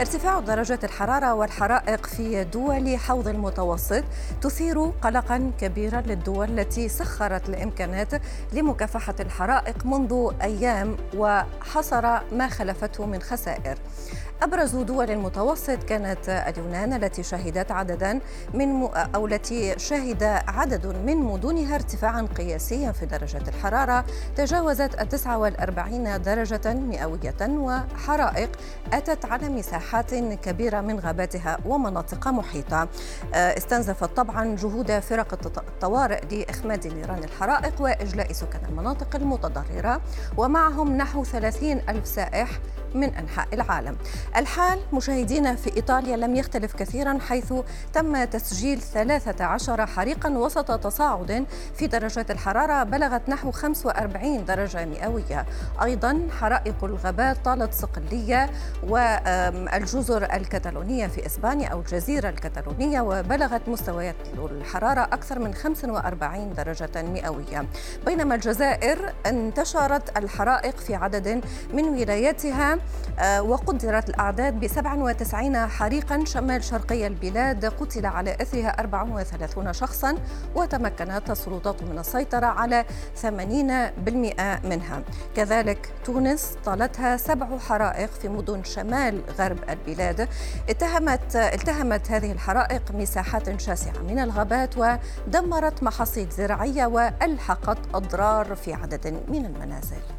ارتفاع درجات الحرارة والحرائق في دول حوض المتوسط تثير قلقا كبيرا للدول التي سخرت الإمكانات لمكافحة الحرائق منذ أيام وحصر ما خلفته من خسائر. أبرز دول المتوسط كانت اليونان التي شهدت عددا من أو التي شهد عدد من مدنها ارتفاعا قياسيا في درجة الحرارة تجاوزت التسعة والأربعين درجة مئوية وحرائق أتت على مساحات كبيرة من غاباتها ومناطق محيطة. استنزفت طبعا جهود فرق الطوارئ لإخماد نيران الحرائق وإجلاء سكان المناطق المتضررة ومعهم نحو 30 ألف سائح من أنحاء العالم. الحال مشاهدينا في إيطاليا لم يختلف كثيرا حيث تم تسجيل 13 حريقا وسط تصاعد في درجات الحرارة بلغت نحو 45 درجة مئوية. أيضا حرائق الغابات طالت صقلية والجزر الكتالونية في إسبانيا أو الجزيرة الكتالونية وبلغت مستويات الحرارة أكثر من 45 درجة مئوية. بينما الجزائر انتشرت الحرائق في عدد من ولاياتها آه، وقدرت الأعداد ب 97 حريقا شمال شرقي البلاد. قتل على إثرها 34 شخصا وتمكنت السلطات من السيطرة على 80% منها. كذلك تونس طالتها سبع حرائق في مدن شمال غرب البلاد. اتهمت التهمت هذه الحرائق مساحات شاسعة من الغابات ودمرت محاصيل زراعية وألحقت أضرار في عدد من المنازل.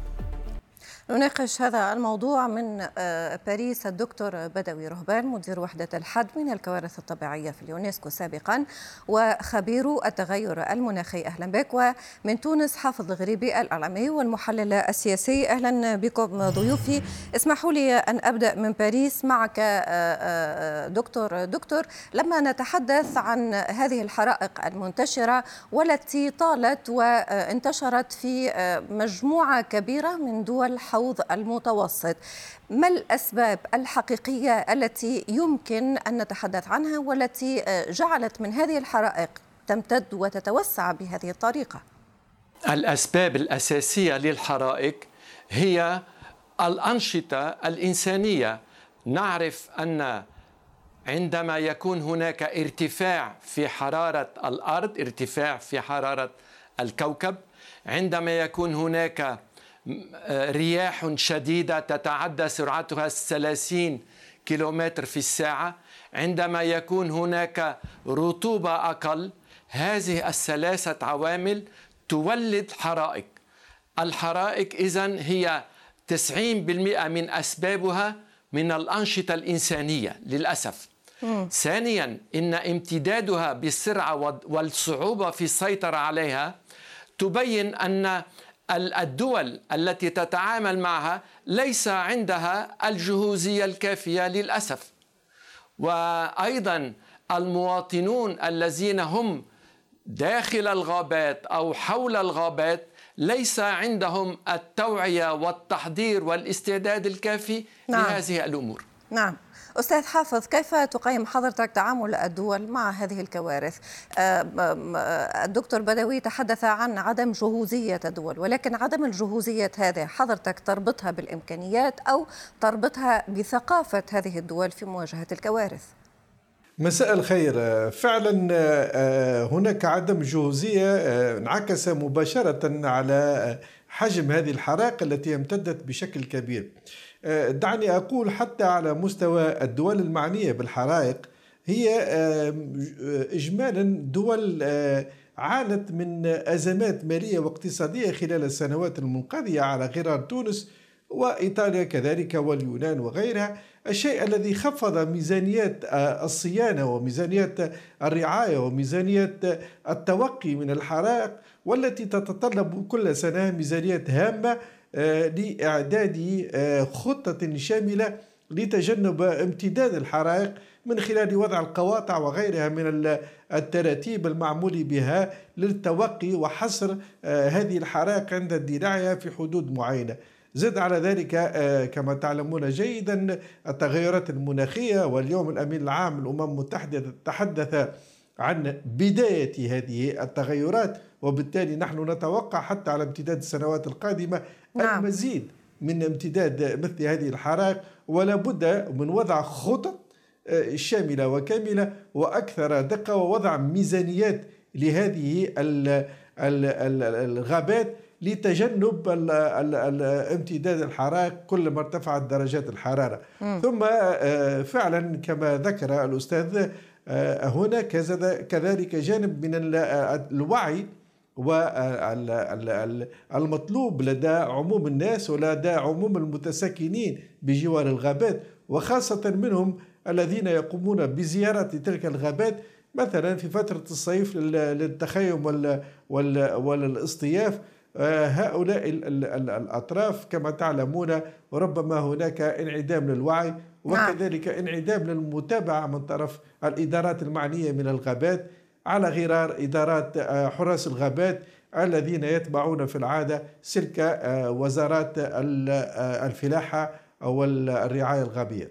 نناقش هذا الموضوع من آه، باريس الدكتور بدوي رهبان مدير وحدة الحد من الكوارث الطبيعية في اليونسكو سابقا وخبير التغير المناخي. أهلا بك. ومن تونس حافظ الغريبي الإعلامي والمحلل السياسي. أهلا بكم ضيوفي. اسمحوا لي أن أبدأ من باريس معك آه، آه، دكتور. دكتور لما نتحدث عن هذه الحرائق المنتشرة والتي طالت وانتشرت في مجموعة كبيرة من دول حول الحوض المتوسط. ما الأسباب الحقيقية التي يمكن أن نتحدث عنها والتي آه، جعلت من هذه الحرائق تمتد وتتوسع بهذه الطريقة؟ الأسباب الأساسية للحرائق هي الأنشطة الإنسانية. نعرف أن عندما يكون هناك ارتفاع في حرارة الأرض ارتفاع في حرارة الكوكب عندما يكون هناك رياح شديدة تتعدى سرعتها 30 كيلومتر في الساعة. عندما يكون هناك رطوبة أقل هذه الثلاثة عوامل تولد حرائق. الحرائق إذن هي 90% من أسبابها من الأنشطة الإنسانية للأسف. مم. ثانيا إن امتدادها بالسرعة والصعوبة في السيطرة عليها تبين أن الدول التي تتعامل معها ليس عندها الجهوزية الكافية للأسف. وأيضا المواطنون الذين هم داخل الغابات أو حول الغابات ليس عندهم التوعية والتحضير والاستعداد الكافي نعم. لهذه الأمور. نعم. أستاذ حافظ كيف تقيم حضرتك تعامل الدول مع هذه الكوارث؟ آه، الدكتور بدوي تحدث عن عدم جهوزية الدول ولكن عدم الجهوزية هذه حضرتك تربطها بالإمكانيات أو تربطها بثقافة هذه الدول في مواجهة الكوارث؟ مساء الخير. فعلا آه، هناك عدم جهوزية آه، انعكس مباشرة على حجم هذه الحرائق التي امتدت بشكل كبير. آه، دعني أقول حتى على مستوى الدول المعنية بالحرائق هي آه، إجمالا دول آه، عانت من أزمات مالية واقتصادية خلال السنوات المنقضية على غرار تونس وإيطاليا كذلك واليونان وغيرها. الشيء الذي خفض ميزانيات الصيانة وميزانيات الرعاية وميزانيات التوقي من الحرائق والتي تتطلب كل سنة ميزانيات هامة آه، لإعداد آه، خطة شاملة لتجنب امتداد الحرائق من خلال وضع القواطع وغيرها من التراتيب المعمول بها للتوقي وحصر آه، هذه الحرائق عند اندلاعها في حدود معينة. زد على ذلك كما تعلمون جيدا التغيرات المناخية واليوم الأمين العام للأمم المتحدة تحدث عن بداية هذه التغيرات وبالتالي نحن نتوقع حتى على امتداد السنوات القادمة نعم. المزيد من امتداد مثل هذه الحرائق ولا بد من وضع خطط آه، شاملة وكاملة وأكثر دقة ووضع ميزانيات لهذه الغابات لتجنب امتداد الحرائق كل ما ارتفعت درجات الحرارة م. ثم آه، فعلا كما ذكر الأستاذ آه، هناك كذلك جانب من الوعي والمطلوب لدى عموم الناس ولدى عموم المتساكنين بجوار الغابات وخاصة منهم الذين يقومون بزيارة تلك الغابات مثلا في فترة الصيف للتخيم والاصطياف آه، هؤلاء الأطراف كما تعلمون ربما هناك انعدام للوعي. وكذلك انعدام للمتابعة من طرف الإدارات المعنية من الغابات على غرار إدارات آه، حراس الغابات الذين يتبعون في العادة سلك آه، وزارات الفلاحة أو الرعاية الغابية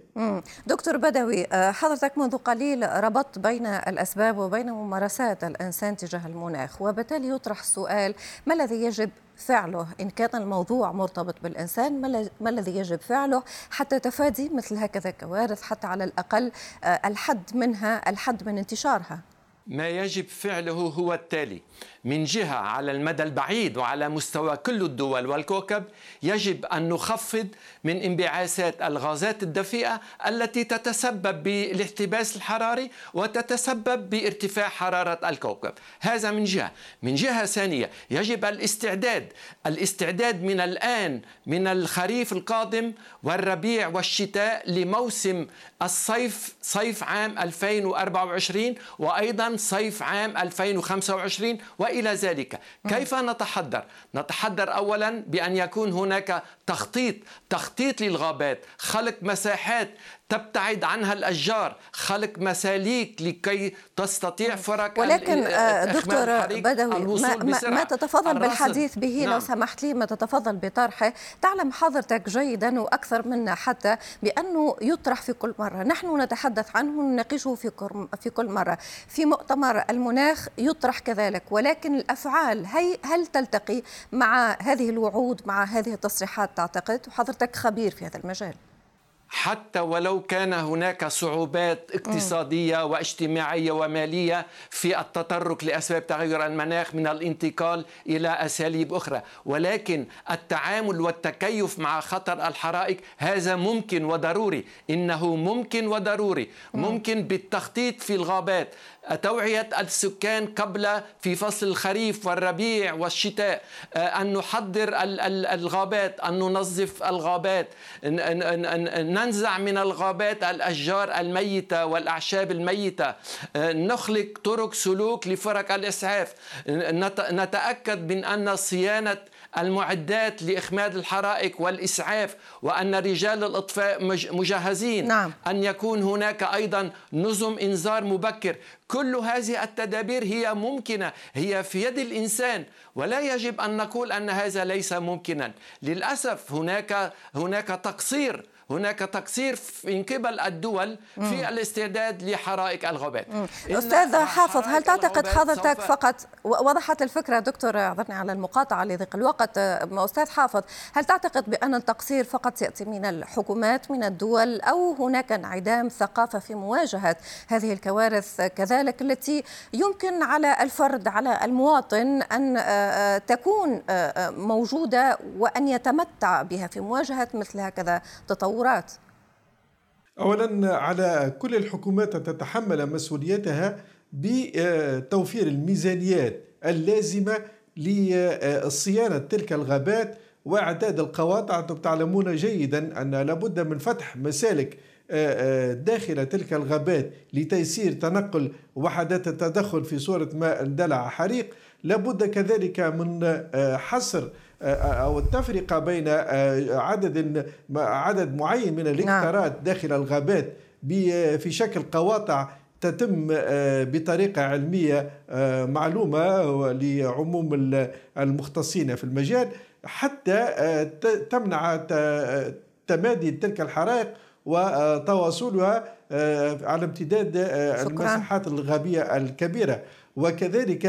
دكتور بدوي آه، حضرتك منذ قليل ربطت بين الأسباب وبين ممارسات الإنسان تجاه المناخ وبالتالي يطرح السؤال ما الذي يجب فعله؟ إن كان الموضوع مرتبط بالإنسان ما الذي يجب فعله حتى تفادي مثل هكذا كوارث حتى على الأقل آه، الحد منها الحد من انتشارها؟ ما يجب فعله هو التالي. من جهة على المدى البعيد وعلى مستوى كل الدول والكوكب يجب أن نخفض من انبعاثات الغازات الدفيئة التي تتسبب بالاحتباس الحراري وتتسبب بارتفاع حرارة الكوكب. هذا من جهة. من جهة ثانية يجب الاستعداد. الاستعداد من الآن من الخريف القادم والربيع والشتاء لموسم الصيف صيف عام 2024 وأيضا صيف عام 2025 وإلى ذلك. كيف نتحضر نتحضر اولا بأن يكون هناك تخطيط تخطيط للغابات خلق مساحات تبتعد عنها الأشجار. خلق مساليك لكي تستطيع فرق ولكن آه، دكتور بدوي ما, ما, ما تتفضل بالحديث به نعم. لو سمحت لي ما تتفضل بطرحه. تعلم حضرتك جيدا وأكثر منا حتى بأنه يطرح في كل مرة. نحن نتحدث عنه ونناقشه في في كل مرة. في مؤتمر المناخ يطرح كذلك. ولكن الأفعال هي هل تلتقي مع هذه الوعود مع هذه التصريحات تعتقد؟ وحضرتك خبير في هذا المجال. حتى ولو كان هناك صعوبات اقتصادية واجتماعية ومالية في التطرق لأسباب تغير المناخ من الانتقال إلى أساليب أخرى، ولكن التعامل والتكيف مع خطر الحرائق هذا ممكن وضروري، إنه ممكن وضروري، ممكن بالتخطيط في الغابات، توعية السكان قبل في فصل الخريف والربيع والشتاء آه، أن نحضر الغابات أن ننظف الغابات ننزع من الغابات الأشجار الميتة والأعشاب الميتة. آه، نخلق طرق سلوك لفرق الإسعاف. نتأكد من أن صيانة المعدات لإخماد الحرائق والإسعاف وأن رجال الإطفاء مجهزين نعم. أن يكون هناك أيضا نظم إنذار مبكر. كل هذه التدابير هي ممكنة هي في يد الإنسان. ولا يجب أن نقول أن هذا ليس ممكنا. للأسف هناك هناك تقصير هناك تقصير من قبل الدول في الاستعداد لحرائق الغابات. أستاذ حافظ هل تعتقد حضرتك فقط وضحت الفكرة دكتور اعذرني على المقاطعة لضيق الوقت. أستاذ حافظ هل تعتقد بأن التقصير فقط يأتي من الحكومات من الدول أو هناك انعدام ثقافة في مواجهة هذه الكوارث كذلك التي يمكن على الفرد على المواطن أن آه، آه، تكون آه، موجودة وأن يتمتع بها في مواجهة مثل هكذا تطور التطورات. اولا على كل الحكومات ان تتحمل مسؤوليتها بتوفير الميزانيات اللازمة لصيانة تلك الغابات وإعداد القواطع. أنتم تعلمون جيدا أن لابد من فتح مسالك آه، آه، داخل تلك الغابات لتيسير تنقل وحدات التدخل في صورة ما اندلع حريق. لابد كذلك من آه، حصر أو التفرقة بين عدد عدد معين من الهكتارات نعم. داخل الغابات في شكل قواطع تتم بطريقة علمية معلومة لعموم المختصين في المجال. حتى تمنع تمادي تلك الحرائق وتواصلها على امتداد المساحات الغابية الكبيرة. وكذلك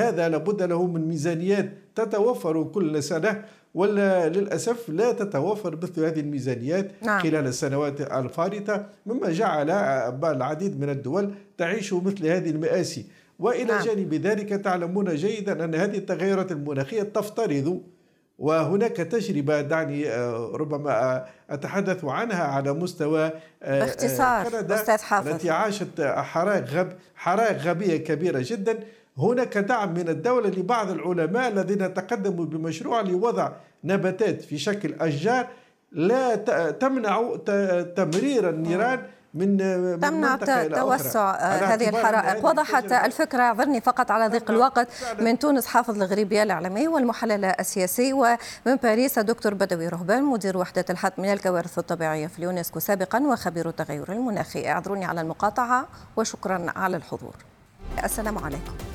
هذا لابد له من ميزانيات تتوفر كل سنة ولا للأسف لا تتوفر مثل هذه الميزانيات نعم. خلال السنوات الفارطة مما جعل العديد من الدول تعيش مثل هذه المآسي وإلى نعم. جانب ذلك تعلمون جيدا أن هذه التغيرات المناخية تفترض وهناك تجربة دعني آه، ربما آه، أتحدث عنها على مستوى آه، باختصار كندا أستاذ حافظ. التي عاشت حرائق غب حرائق غبية كبيرة جدا. هناك دعم من الدولة لبعض العلماء الذين تقدموا بمشروع لوضع نباتات في شكل أشجار لا تمنع تمرير النيران من تمنع توسع هذه الحرائق. وضحت الفكرة اعذرني فقط على ضيق الوقت من تونس حافظ الغريبي الإعلامي والمحلل السياسي ومن باريس الدكتور بدوي رهبان مدير وحدة الحد من الكوارث الطبيعية في اليونسكو سابقا وخبير التغير المناخي. اعذروني على المقاطعة وشكرا على الحضور. السلام عليكم.